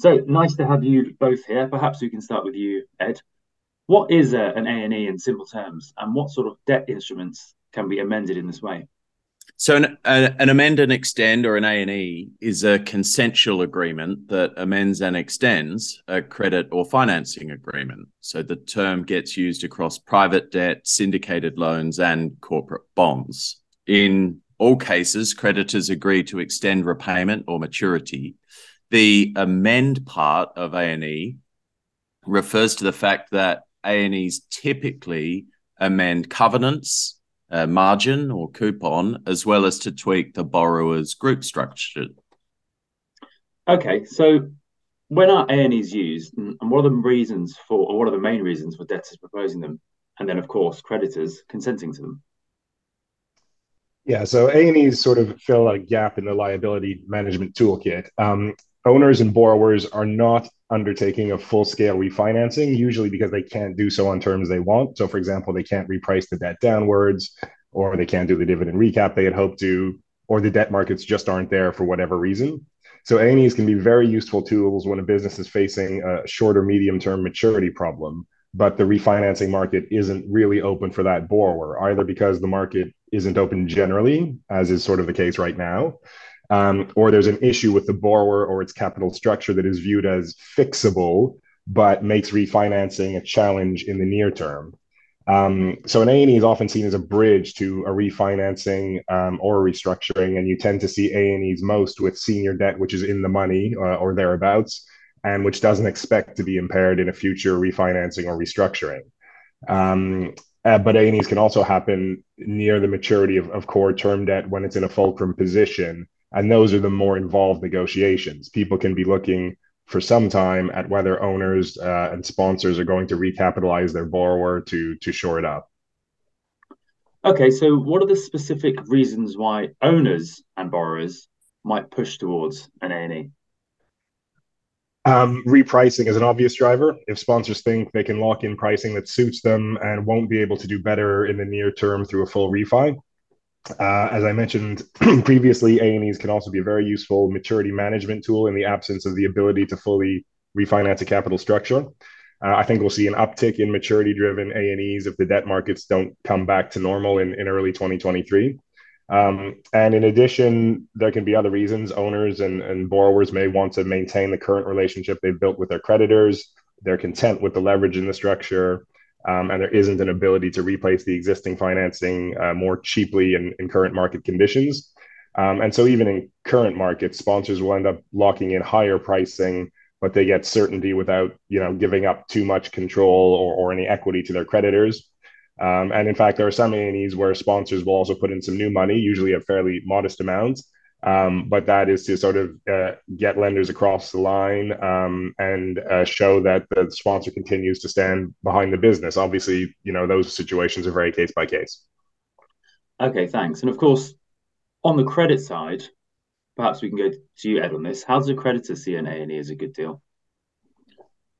So nice to have you both here. Perhaps we can start with you, Ed. What is uh, an A&E in simple terms, and what sort of debt instruments can be amended in this way? So an, an amend and extend or an A&E is a consensual agreement that amends and extends a credit or financing agreement. So the term gets used across private debt, syndicated loans and corporate bonds. In all cases, creditors agree to extend repayment or maturity. The amend part of A&E refers to the fact that A&Es typically amend covenants uh, margin or coupon, as well as to tweak the borrower's group structure. Okay, so when are A&Es used, and what are the reasons for, or what are the main reasons for debtors proposing them, and then of course creditors consenting to them? Yeah, so A&Es sort of fill a gap in the liability management toolkit. Um, owners and borrowers are not undertaking a full scale refinancing, usually because they can't do so on terms they want. So, for example, they can't reprice the debt downwards, or they can't do the dividend recap they had hoped to, or the debt markets just aren't there for whatever reason. So, A&Es can be very useful tools when a business is facing a short or medium term maturity problem, but the refinancing market isn't really open for that borrower, either because the market isn't open generally, as is sort of the case right now, um, or there's an issue with the borrower or its capital structure that is viewed as fixable, but makes refinancing a challenge in the near term. Um, so an A&E is often seen as a bridge to a refinancing um, or a restructuring, and you tend to see A&Es most with senior debt, which is in the money uh, or thereabouts, and which doesn't expect to be impaired in a future refinancing or restructuring. Um, uh, but A&Es can also happen near the maturity of, of core term debt when it's in a fulcrum position, and those are the more involved negotiations. People can be looking for some time at whether owners uh, and sponsors are going to recapitalize their borrower to to shore it up. Okay, so what are the specific reasons why owners and borrowers might push towards an A&E? Um, repricing is an obvious driver. If sponsors think they can lock in pricing that suits them and won't be able to do better in the near term through a full refi, uh, as I mentioned previously, A&Es can also be a very useful maturity management tool in the absence of the ability to fully refinance a capital structure. Uh, I think we'll see an uptick in maturity-driven A&Es if the debt markets don't come back to normal in, in early 2023. Um, and in addition, there can be other reasons. Owners and, and borrowers may want to maintain the current relationship they've built with their creditors. They're content with the leverage in the structure um, and there isn't an ability to replace the existing financing uh, more cheaply in, in current market conditions. Um, and so even in current markets, sponsors will end up locking in higher pricing, but they get certainty without you know giving up too much control or, or any equity to their creditors. Um, and in fact, there are some A&Es where sponsors will also put in some new money, usually at fairly modest amounts, um, but that is to sort of uh, get lenders across the line um, and uh, show that the sponsor continues to stand behind the business. Obviously, you know those situations are very case by case. Okay, thanks. And of course, on the credit side, perhaps we can go to you, Ed, on this. How does a creditor see an A and E as a good deal?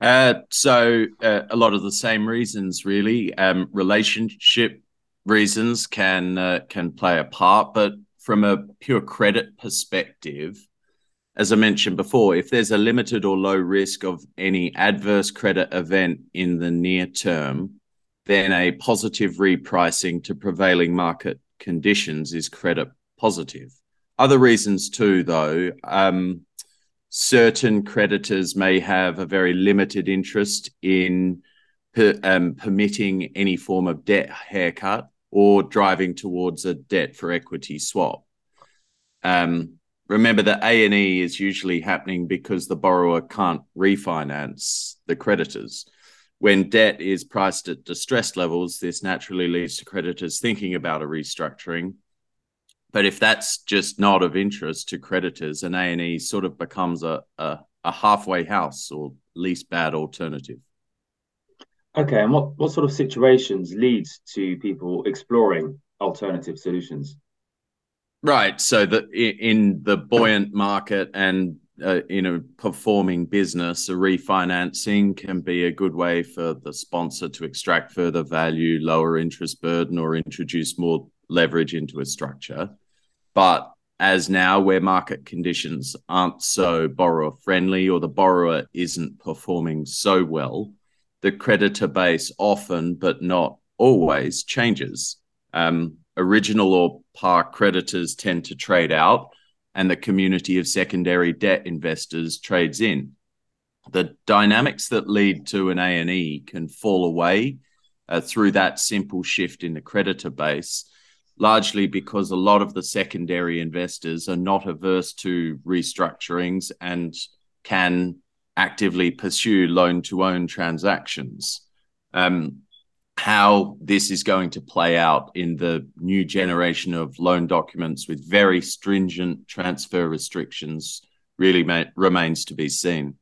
Uh, so uh, a lot of the same reasons, really. Um, relationship reasons can uh, can play a part, but from a pure credit perspective, as I mentioned before, if there's a limited or low risk of any adverse credit event in the near term, then a positive repricing to prevailing market conditions is credit positive. Other reasons too, though, um, certain creditors may have a very limited interest in per, um, permitting any form of debt haircut or driving towards a debt for equity swap. Um, remember that A and E is usually happening because the borrower can't refinance the creditors. When debt is priced at distressed levels, this naturally leads to creditors thinking about a restructuring. But if that's just not of interest to creditors, an A and E sort of becomes a, a, a halfway house or least bad alternative. Okay, and what, what sort of situations leads to people exploring alternative solutions? Right. So that in the buoyant market and uh, in a performing business, a refinancing can be a good way for the sponsor to extract further value, lower interest burden, or introduce more leverage into a structure. But as now, where market conditions aren't so borrower friendly or the borrower isn't performing so well, the creditor base often, but not always, changes. Um, original or par creditors tend to trade out, and the community of secondary debt investors trades in. The dynamics that lead to an A&E can fall away uh, through that simple shift in the creditor base, largely because a lot of the secondary investors are not averse to restructurings and can actively pursue loan to own transactions. Um, how this is going to play out in the new generation of loan documents with very stringent transfer restrictions really ma- remains to be seen.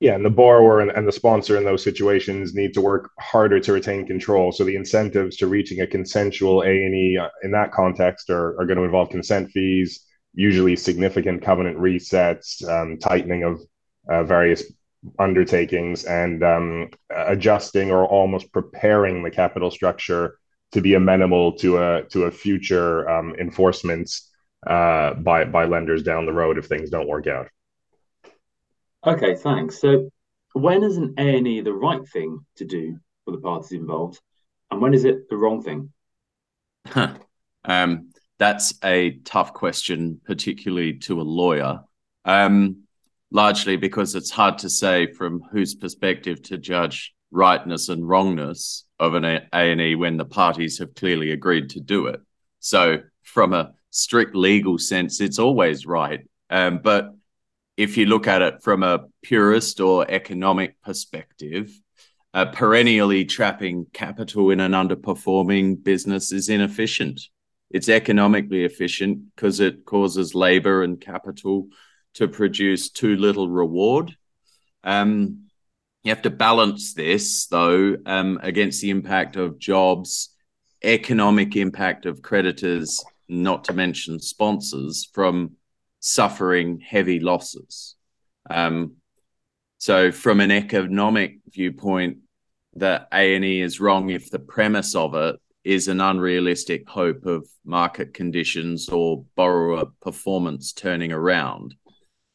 Yeah, and the borrower and, and the sponsor in those situations need to work harder to retain control. So the incentives to reaching a consensual A and E uh, in that context are, are going to involve consent fees, usually significant covenant resets, um, tightening of uh, various undertakings, and um, adjusting or almost preparing the capital structure to be amenable to a to a future um, enforcement uh, by by lenders down the road if things don't work out. Okay, thanks. So, when is an A and E the right thing to do for the parties involved, and when is it the wrong thing? um, that's a tough question, particularly to a lawyer. Um, largely because it's hard to say from whose perspective to judge rightness and wrongness of an A and E when the parties have clearly agreed to do it. So, from a strict legal sense, it's always right. Um, but if you look at it from a purist or economic perspective, uh, perennially trapping capital in an underperforming business is inefficient. It's economically efficient because it causes labor and capital to produce too little reward. Um, you have to balance this, though, um, against the impact of jobs, economic impact of creditors, not to mention sponsors, from suffering heavy losses. Um, so, from an economic viewpoint, the A and E is wrong if the premise of it is an unrealistic hope of market conditions or borrower performance turning around.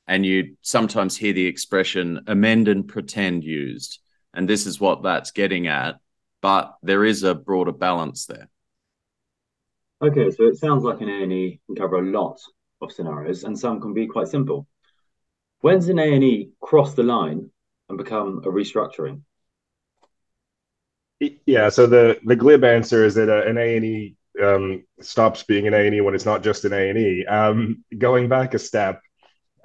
And you sometimes hear the expression amend and pretend used. And this is what that's getting at. But there is a broader balance there. Okay, so it sounds like an A&E can cover a lot of scenarios, and some can be quite simple. When's an A&E cross the line and become a restructuring? Yeah, so the the glib answer is that uh, an A and E um, stops being an A and E when it's not just an A and E. Um, going back a step,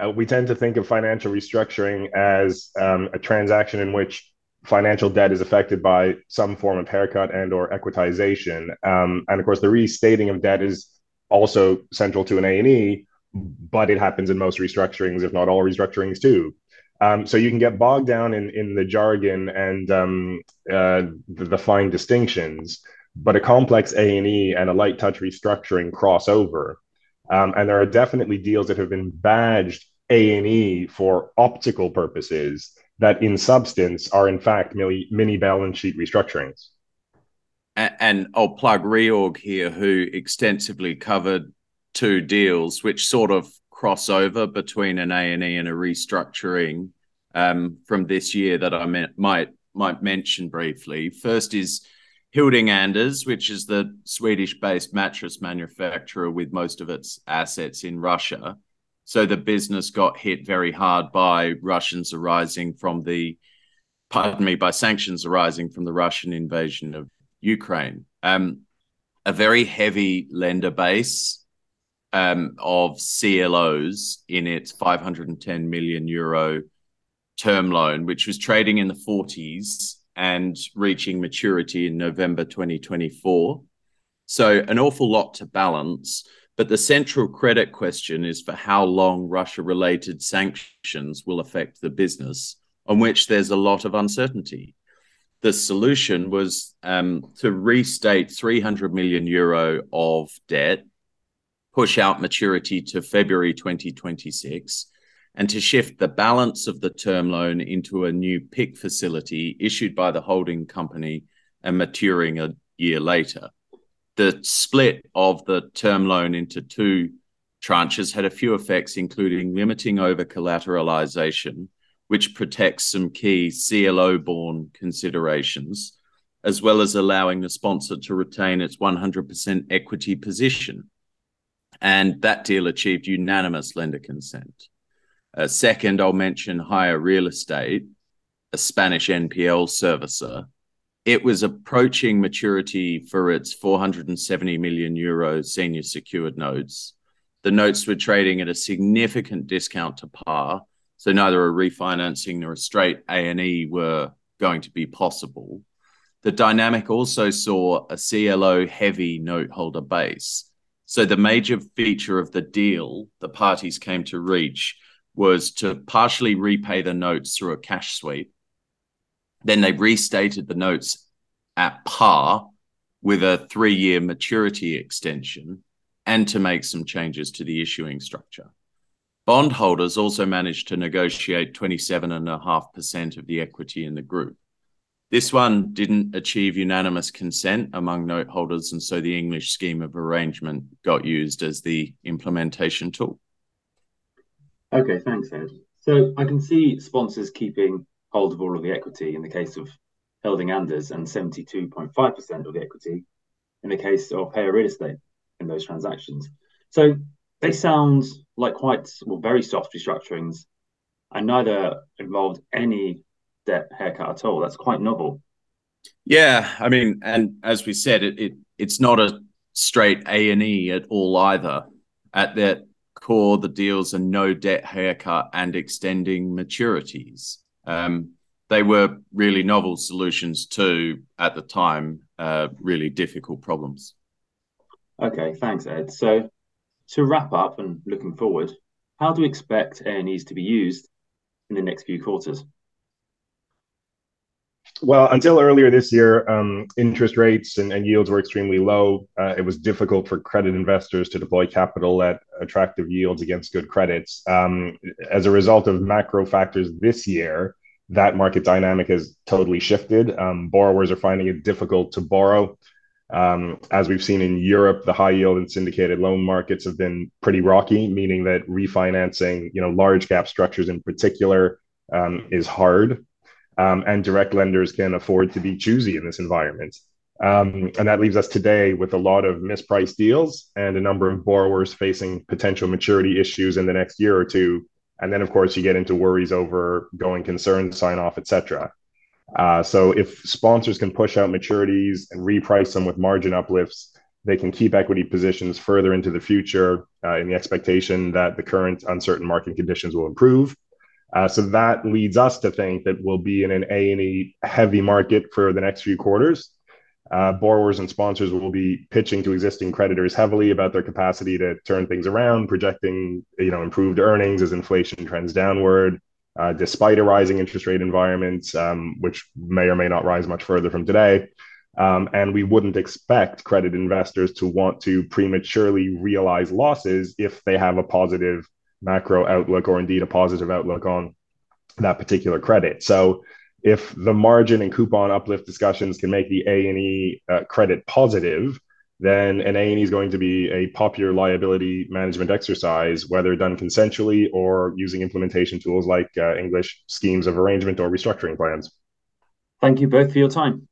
uh, we tend to think of financial restructuring as um, a transaction in which financial debt is affected by some form of haircut and or equitization. Um, and of course, the restating of debt is also central to an A and E, but it happens in most restructurings, if not all restructurings too. Um, so you can get bogged down in in the jargon and um, uh, the, the, fine distinctions, but a complex A and E and a light touch restructuring cross over. Um, and there are definitely deals that have been badged A and E for optical purposes that, in substance, are in fact mini, mini balance sheet restructurings and I'll plug Reorg here, who extensively covered two deals, which sort of cross over between an A and E and a restructuring um, from this year that I meant, might might mention briefly. First is Hilding Anders, which is the Swedish-based mattress manufacturer with most of its assets in Russia. So the business got hit very hard by Russians arising from the, pardon me, by sanctions arising from the Russian invasion of Ukraine. Um, a very heavy lender base um, of CLOs in its 510 million euro term loan, which was trading in the 40s and reaching maturity in November 2024. So, an awful lot to balance. But the central credit question is for how long Russia related sanctions will affect the business, on which there's a lot of uncertainty the solution was um, to restate 300 million euro of debt, push out maturity to February 2026, and to shift the balance of the term loan into a new PIK facility issued by the holding company and maturing a year later. The split of the term loan into two tranches had a few effects, including limiting over-collateralization, which protects some key CLO born considerations, as well as allowing the sponsor to retain its 100% equity position. And that deal achieved unanimous lender consent. Uh, second, I'll mention Haya Real Estate, a Spanish NPL servicer. It was approaching maturity for its 470 million euro senior secured notes. The notes were trading at a significant discount to par, so neither a refinancing nor a straight A&E were going to be possible. The dynamic also saw a CLO-heavy note holder base. So the major feature of the deal the parties came to reach was to partially repay the notes through a cash sweep. Then they restated the notes at par with a three-year maturity extension and to make some changes to the issuing structure. Bondholders also managed to negotiate 27.5% of the equity in the group. This one didn't achieve unanimous consent among note holders, and so the English scheme of arrangement got used as the implementation tool. Okay, thanks, Ed. So I can see sponsors keeping hold of all of the equity in the case of Hilding Anders and 72.5% of the equity in the case of Haya Real Estate in those transactions. So they sound like quite well, very soft restructurings and neither involved any debt haircut at all. That's quite novel. Yeah. I mean, and as we said, it it's not a straight A&E at all either. At their core, the deals are no debt haircut and extending maturities. Um, they were really novel solutions to, at the time, uh, really difficult problems. Okay. Thanks, Ed. So, to wrap up and looking forward, how do we expect A&Es to be used in the next few quarters? Well, until earlier this year, um, interest rates and yields were extremely low. Uh, it was difficult for credit investors to deploy capital at attractive yields against good credits. Um, as a result of macro factors this year, that market dynamic has totally shifted. Um, borrowers are finding it difficult to borrow. As we've seen in Europe, the high yield and syndicated loan markets have been pretty rocky, meaning that refinancing, you know, large cap structures in particular, is hard. Um, and direct lenders can afford to be choosy in this environment. Um, and that leaves us today with a lot of mispriced deals and a number of borrowers facing potential maturity issues in the next year or two. And Then, of course, you get into worries over going concern sign-off, et cetera. Uh, so if sponsors can push out maturities and reprice them with margin uplifts, they can keep equity positions further into the future, uh, in the expectation that the current uncertain market conditions will improve. Uh, so that leads us to think that we'll be in an A&E heavy market for the next few quarters. Uh, borrowers and sponsors will be pitching to existing creditors heavily about their capacity to turn things around, projecting, you know, improved earnings as inflation trends downward, uh, despite a rising interest rate environment, um, which may or may not rise much further from today. Um, and we wouldn't expect credit investors to want to prematurely realize losses if they have a positive macro outlook or indeed a positive outlook on that particular credit. So if the margin and coupon uplift discussions can make the A&E uh, credit positive, then an A&E is going to be a popular liability management exercise, whether done consensually or using implementation tools like uh, English schemes of arrangement or restructuring plans. Thank you both for your time.